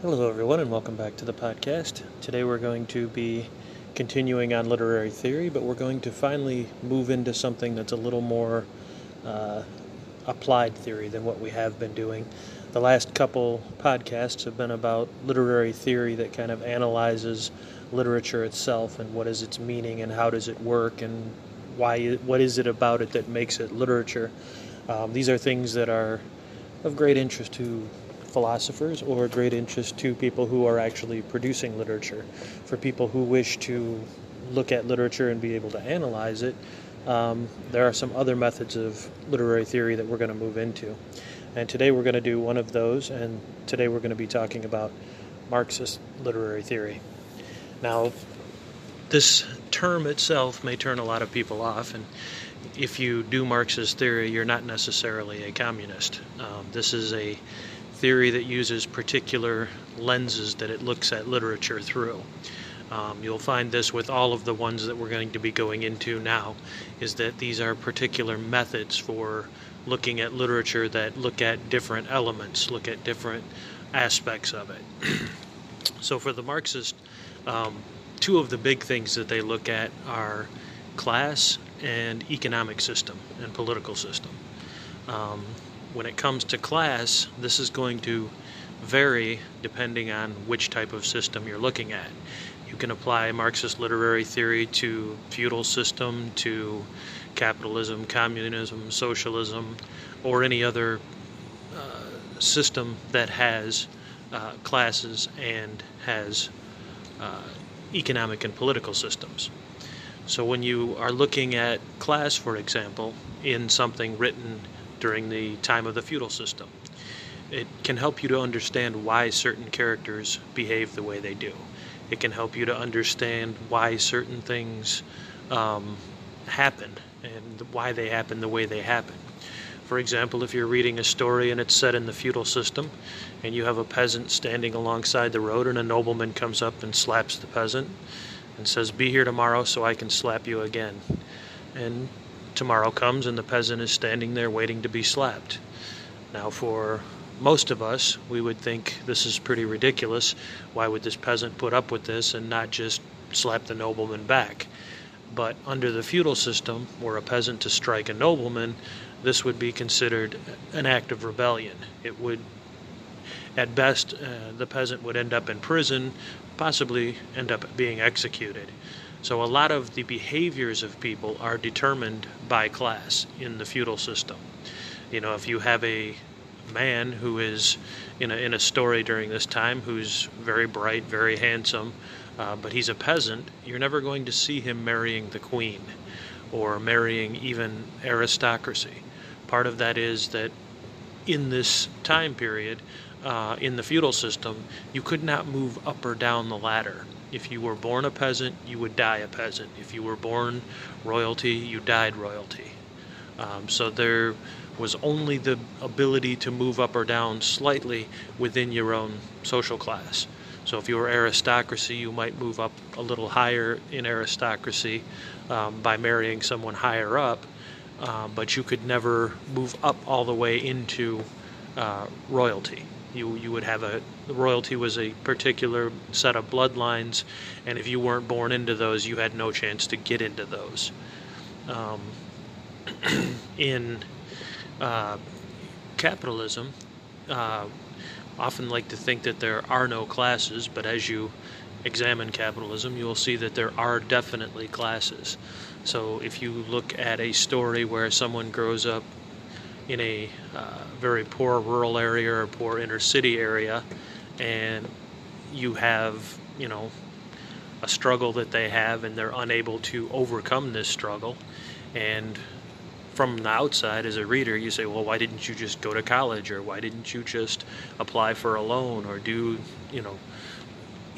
Hello, everyone, and welcome back to the podcast. Today we're going to be continuing on literary theory, but we're going to finally move into something that's a little more uh, applied theory than what we have been doing. The last couple podcasts have been about literary theory that kind of analyzes literature itself and what is its meaning and how does it work and why what is it about it that makes it literature. Um, these are things that are of great interest to philosophers or great interest to people who are actually producing literature. For people who wish to look at literature and be able to analyze it, um, there are some other methods of literary theory that we're going to move into. And today we're going to do one of those, and today we're going to be talking about Marxist literary theory. Now, this term itself may turn a lot of people off, and if you do Marxist theory, you're not necessarily a communist. Um, this is a theory that uses particular lenses that it looks at literature through. Um, you'll find this with all of the ones that we're going to be going into now, is that these are particular methods for looking at literature that look at different elements, look at different aspects of it. so for the Marxist, um, two of the big things that they look at are class and economic system and political system. Um, when it comes to class, this is going to vary depending on which type of system you're looking at. You can apply Marxist literary theory to feudal system, to capitalism, communism, socialism, or any other uh, system that has uh, classes and has uh, economic and political systems. So when you are looking at class, for example, in something written during the time of the feudal system. It can help you to understand why certain characters behave the way they do. It can help you to understand why certain things um, happen and why they happen the way they happen. For example, if you're reading a story and it's set in the feudal system, and you have a peasant standing alongside the road, and a nobleman comes up and slaps the peasant and says, Be here tomorrow so I can slap you again. And tomorrow comes and the peasant is standing there waiting to be slapped. Now, for most of us, we would think this is pretty ridiculous. Why would this peasant put up with this and not just slap the nobleman back? But under the feudal system, were a peasant to strike a nobleman, this would be considered an act of rebellion. It would, at best, uh, the peasant would end up in prison, possibly end up being executed. So a lot of the behaviors of people are determined by class in the feudal system. You know, if you have a man who is in a, in a story during this time who's very bright, very handsome, uh, but he's a peasant, you're never going to see him marrying the queen or marrying even aristocracy. Part of that is that in this time period, uh, in the feudal system, you could not move up or down the ladder. If you were born a peasant, you would die a peasant. If you were born royalty, you died royalty. Um, so there was only the ability to move up or down slightly within your own social class. So if you were aristocracy, you might move up a little higher in aristocracy um, by marrying someone higher up, uh, but you could never move up all the way into uh, royalty. You you would have a royalty was a particular set of bloodlines, and if you weren't born into those, you had no chance to get into those. Um, in uh, capitalism, uh, often like to think that there are no classes, but as you examine capitalism, you will see that there are definitely classes. So if you look at a story where someone grows up in a uh, very poor rural area or poor inner city area, and you have, you know, a struggle that they have, and they're unable to overcome this struggle. And from the outside, as a reader, you say, well, why didn't you just go to college, or why didn't you just apply for a loan, or do, you know,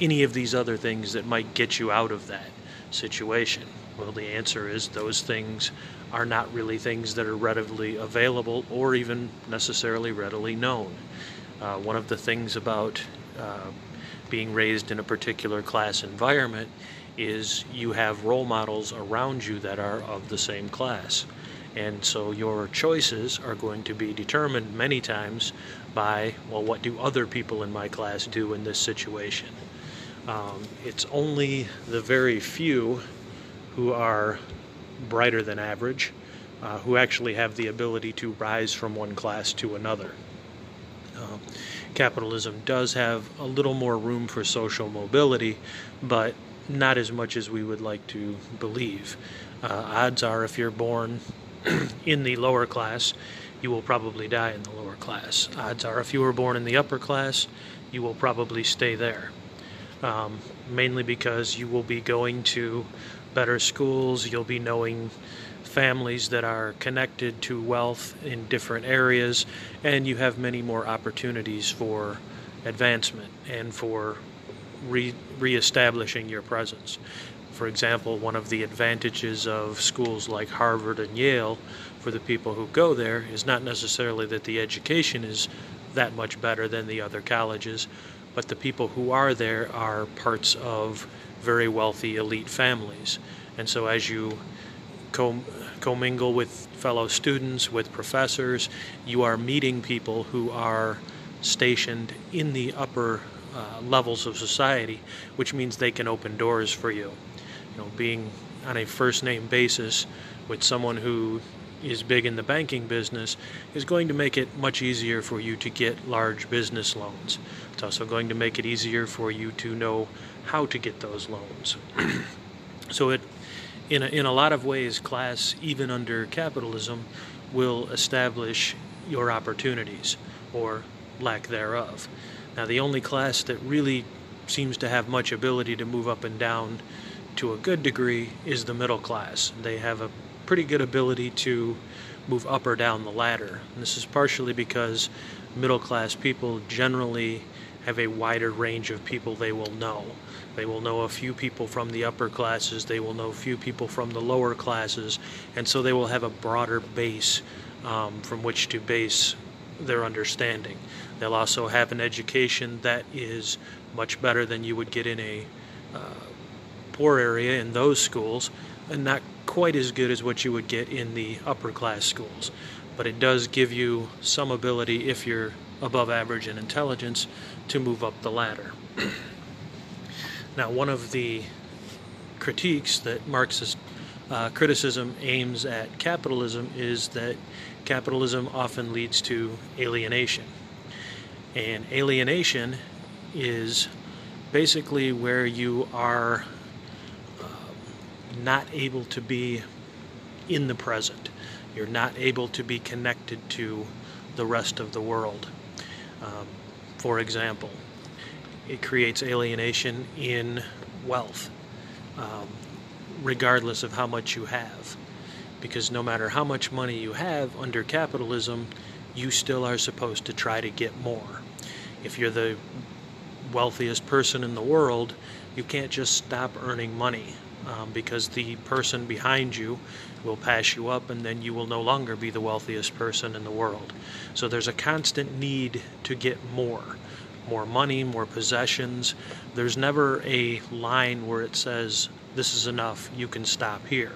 any of these other things that might get you out of that situation? Well, the answer is those things are not really things that are readily available or even necessarily readily known. Uh, one of the things about uh, being raised in a particular class environment is you have role models around you that are of the same class. And so your choices are going to be determined many times by, well, what do other people in my class do in this situation? Um, it's only the very few who are brighter than average uh, who actually have the ability to rise from one class to another. Um, capitalism does have a little more room for social mobility, but not as much as we would like to believe. Uh, odds are, if you're born in the lower class, you will probably die in the lower class. Odds are, if you were born in the upper class, you will probably stay there. Um, mainly because you will be going to better schools, you'll be knowing families that are connected to wealth in different areas, and you have many more opportunities for advancement and for re- reestablishing your presence. For example, one of the advantages of schools like Harvard and Yale for the people who go there is not necessarily that the education is that much better than the other colleges, but the people who are there are parts of very wealthy elite families. And so as you co- commingle with fellow students, with professors, you are meeting people who are stationed in the upper uh, levels of society, which means they can open doors for you. You know, being on a first name basis with someone who is big in the banking business is going to make it much easier for you to get large business loans. It's also going to make it easier for you to know how to get those loans. so it in a, in a lot of ways class even under capitalism will establish your opportunities or lack thereof. Now the only class that really seems to have much ability to move up and down to a good degree is the middle class. They have a pretty good ability to move up or down the ladder. And this is partially because middle class people generally have a wider range of people they will know. They will know a few people from the upper classes, they will know a few people from the lower classes, and so they will have a broader base um, from which to base their understanding. They'll also have an education that is much better than you would get in a uh, poor area in those schools, and not quite as good as what you would get in the upper class schools. But it does give you some ability, if you're above average in intelligence, to move up the ladder. now, one of the critiques that Marxist uh, criticism aims at capitalism is that capitalism often leads to alienation. And alienation is basically where you are not able to be in the present. You're not able to be connected to the rest of the world. Um, for example, it creates alienation in wealth, um, regardless of how much you have. Because no matter how much money you have under capitalism, you still are supposed to try to get more. If you're the wealthiest person in the world, you can't just stop earning money um, because the person behind you will pass you up and then you will no longer be the wealthiest person in the world. So there's a constant need to get more more money, more possessions. There's never a line where it says, This is enough, you can stop here.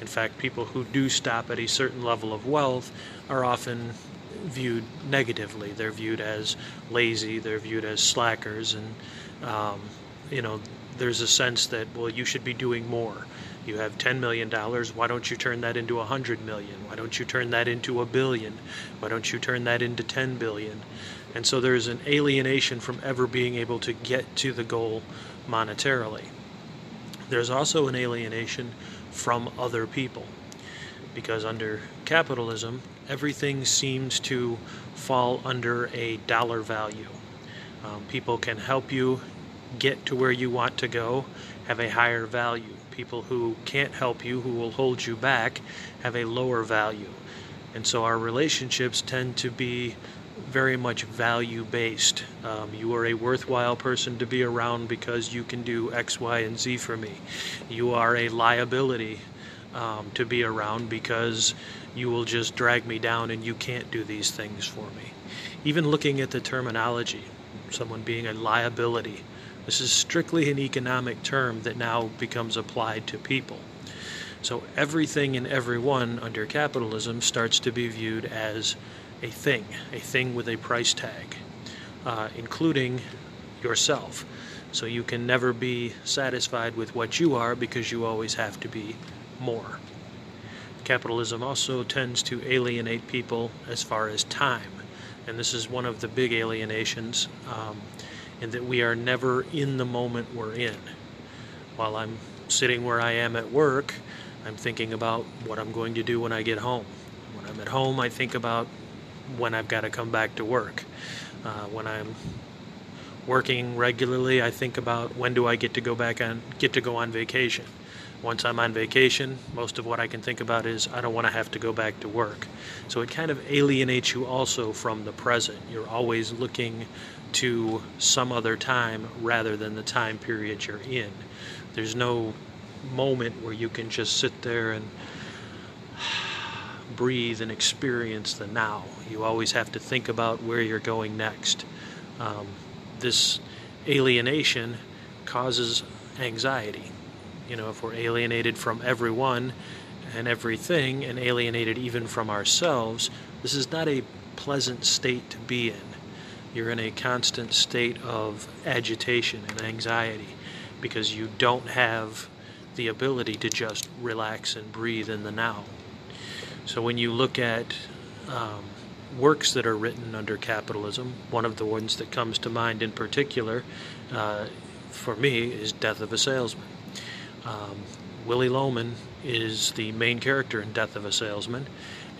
In fact, people who do stop at a certain level of wealth are often viewed negatively. They're viewed as lazy, they're viewed as slackers, and um, you know, there's a sense that well you should be doing more. You have 10 million dollars why don't you turn that into a 100 million? Why don't you turn that into a billion? Why don't you turn that into 10 billion? And so there's an alienation from ever being able to get to the goal monetarily. There's also an alienation from other people because under capitalism everything seems to fall under a dollar value. Um, people can help you get to where you want to go have a higher value. People who can't help you, who will hold you back, have a lower value. And so our relationships tend to be very much value based. Um, you are a worthwhile person to be around because you can do X, Y, and Z for me. You are a liability um, to be around because you will just drag me down and you can't do these things for me. Even looking at the terminology, someone being a liability this is strictly an economic term that now becomes applied to people. So everything and everyone under capitalism starts to be viewed as a thing, a thing with a price tag, uh, including yourself. So you can never be satisfied with what you are because you always have to be more. Capitalism also tends to alienate people as far as time. And this is one of the big alienations, um, in that we are never in the moment we're in. While I'm sitting where I am at work, I'm thinking about what I'm going to do when I get home. When I'm at home, I think about when I've got to come back to work. Uh, when I'm working regularly, I think about when do I get to go back on get to go on vacation. Once I'm on vacation, most of what I can think about is I don't want to have to go back to work. So it kind of alienates you also from the present. You're always looking to some other time rather than the time period you're in. There's no moment where you can just sit there and breathe and experience the now. You always have to think about where you're going next. Um, this alienation causes anxiety. You know, if we're alienated from everyone and everything and alienated even from ourselves, this is not a pleasant state to be in. You're in a constant state of agitation and anxiety because you don't have the ability to just relax and breathe in the now. So when you look at um, works that are written under capitalism. One of the ones that comes to mind in particular, uh, for me, is Death of a Salesman. Um, Willy Loman is the main character in Death of a Salesman,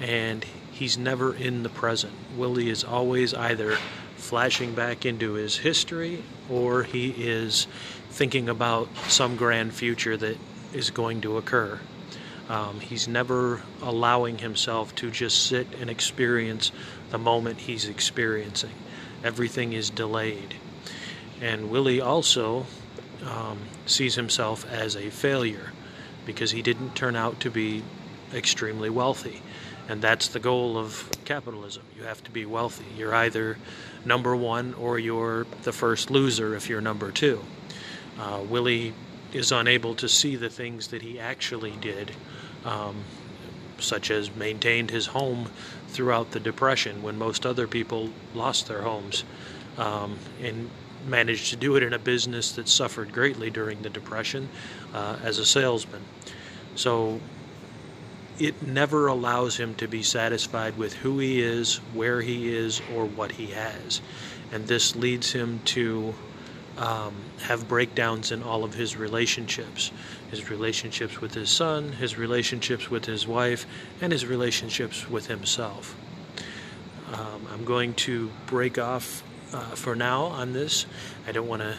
and he's never in the present. Willy is always either flashing back into his history or he is thinking about some grand future that is going to occur. Um, he's never allowing himself to just sit and experience the moment he's experiencing. Everything is delayed. And Willy also um, sees himself as a failure because he didn't turn out to be extremely wealthy. And that's the goal of capitalism. You have to be wealthy. You're either number one or you're the first loser if you're number two. Uh, Willy is unable to see the things that he actually did, um, such as maintained his home throughout the Depression when most other people lost their homes, um, and managed to do it in a business that suffered greatly during the Depression uh, as a salesman. So it never allows him to be satisfied with who he is, where he is, or what he has. And this leads him to um, have breakdowns in all of his relationships his relationships with his son, his relationships with his wife, and his relationships with himself. Um, I'm going to break off uh, for now on this. I don't want to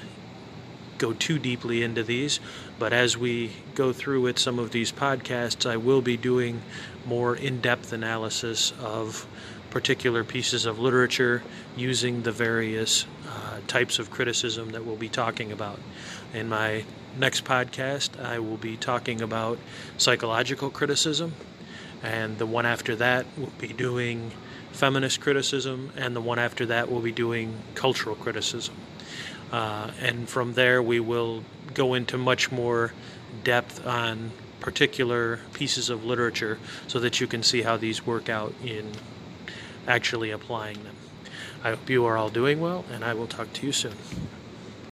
go too deeply into these, but as we go through with some of these podcasts, I will be doing more in depth analysis of particular pieces of literature using the various uh, types of criticism that we'll be talking about. In my next podcast, I will be talking about psychological criticism, and the one after that, we'll be doing feminist criticism, and the one after that, we'll be doing cultural criticism. Uh, and from there, we will go into much more depth on particular pieces of literature so that you can see how these work out in actually applying them. I hope you are all doing well, and I will talk to you soon.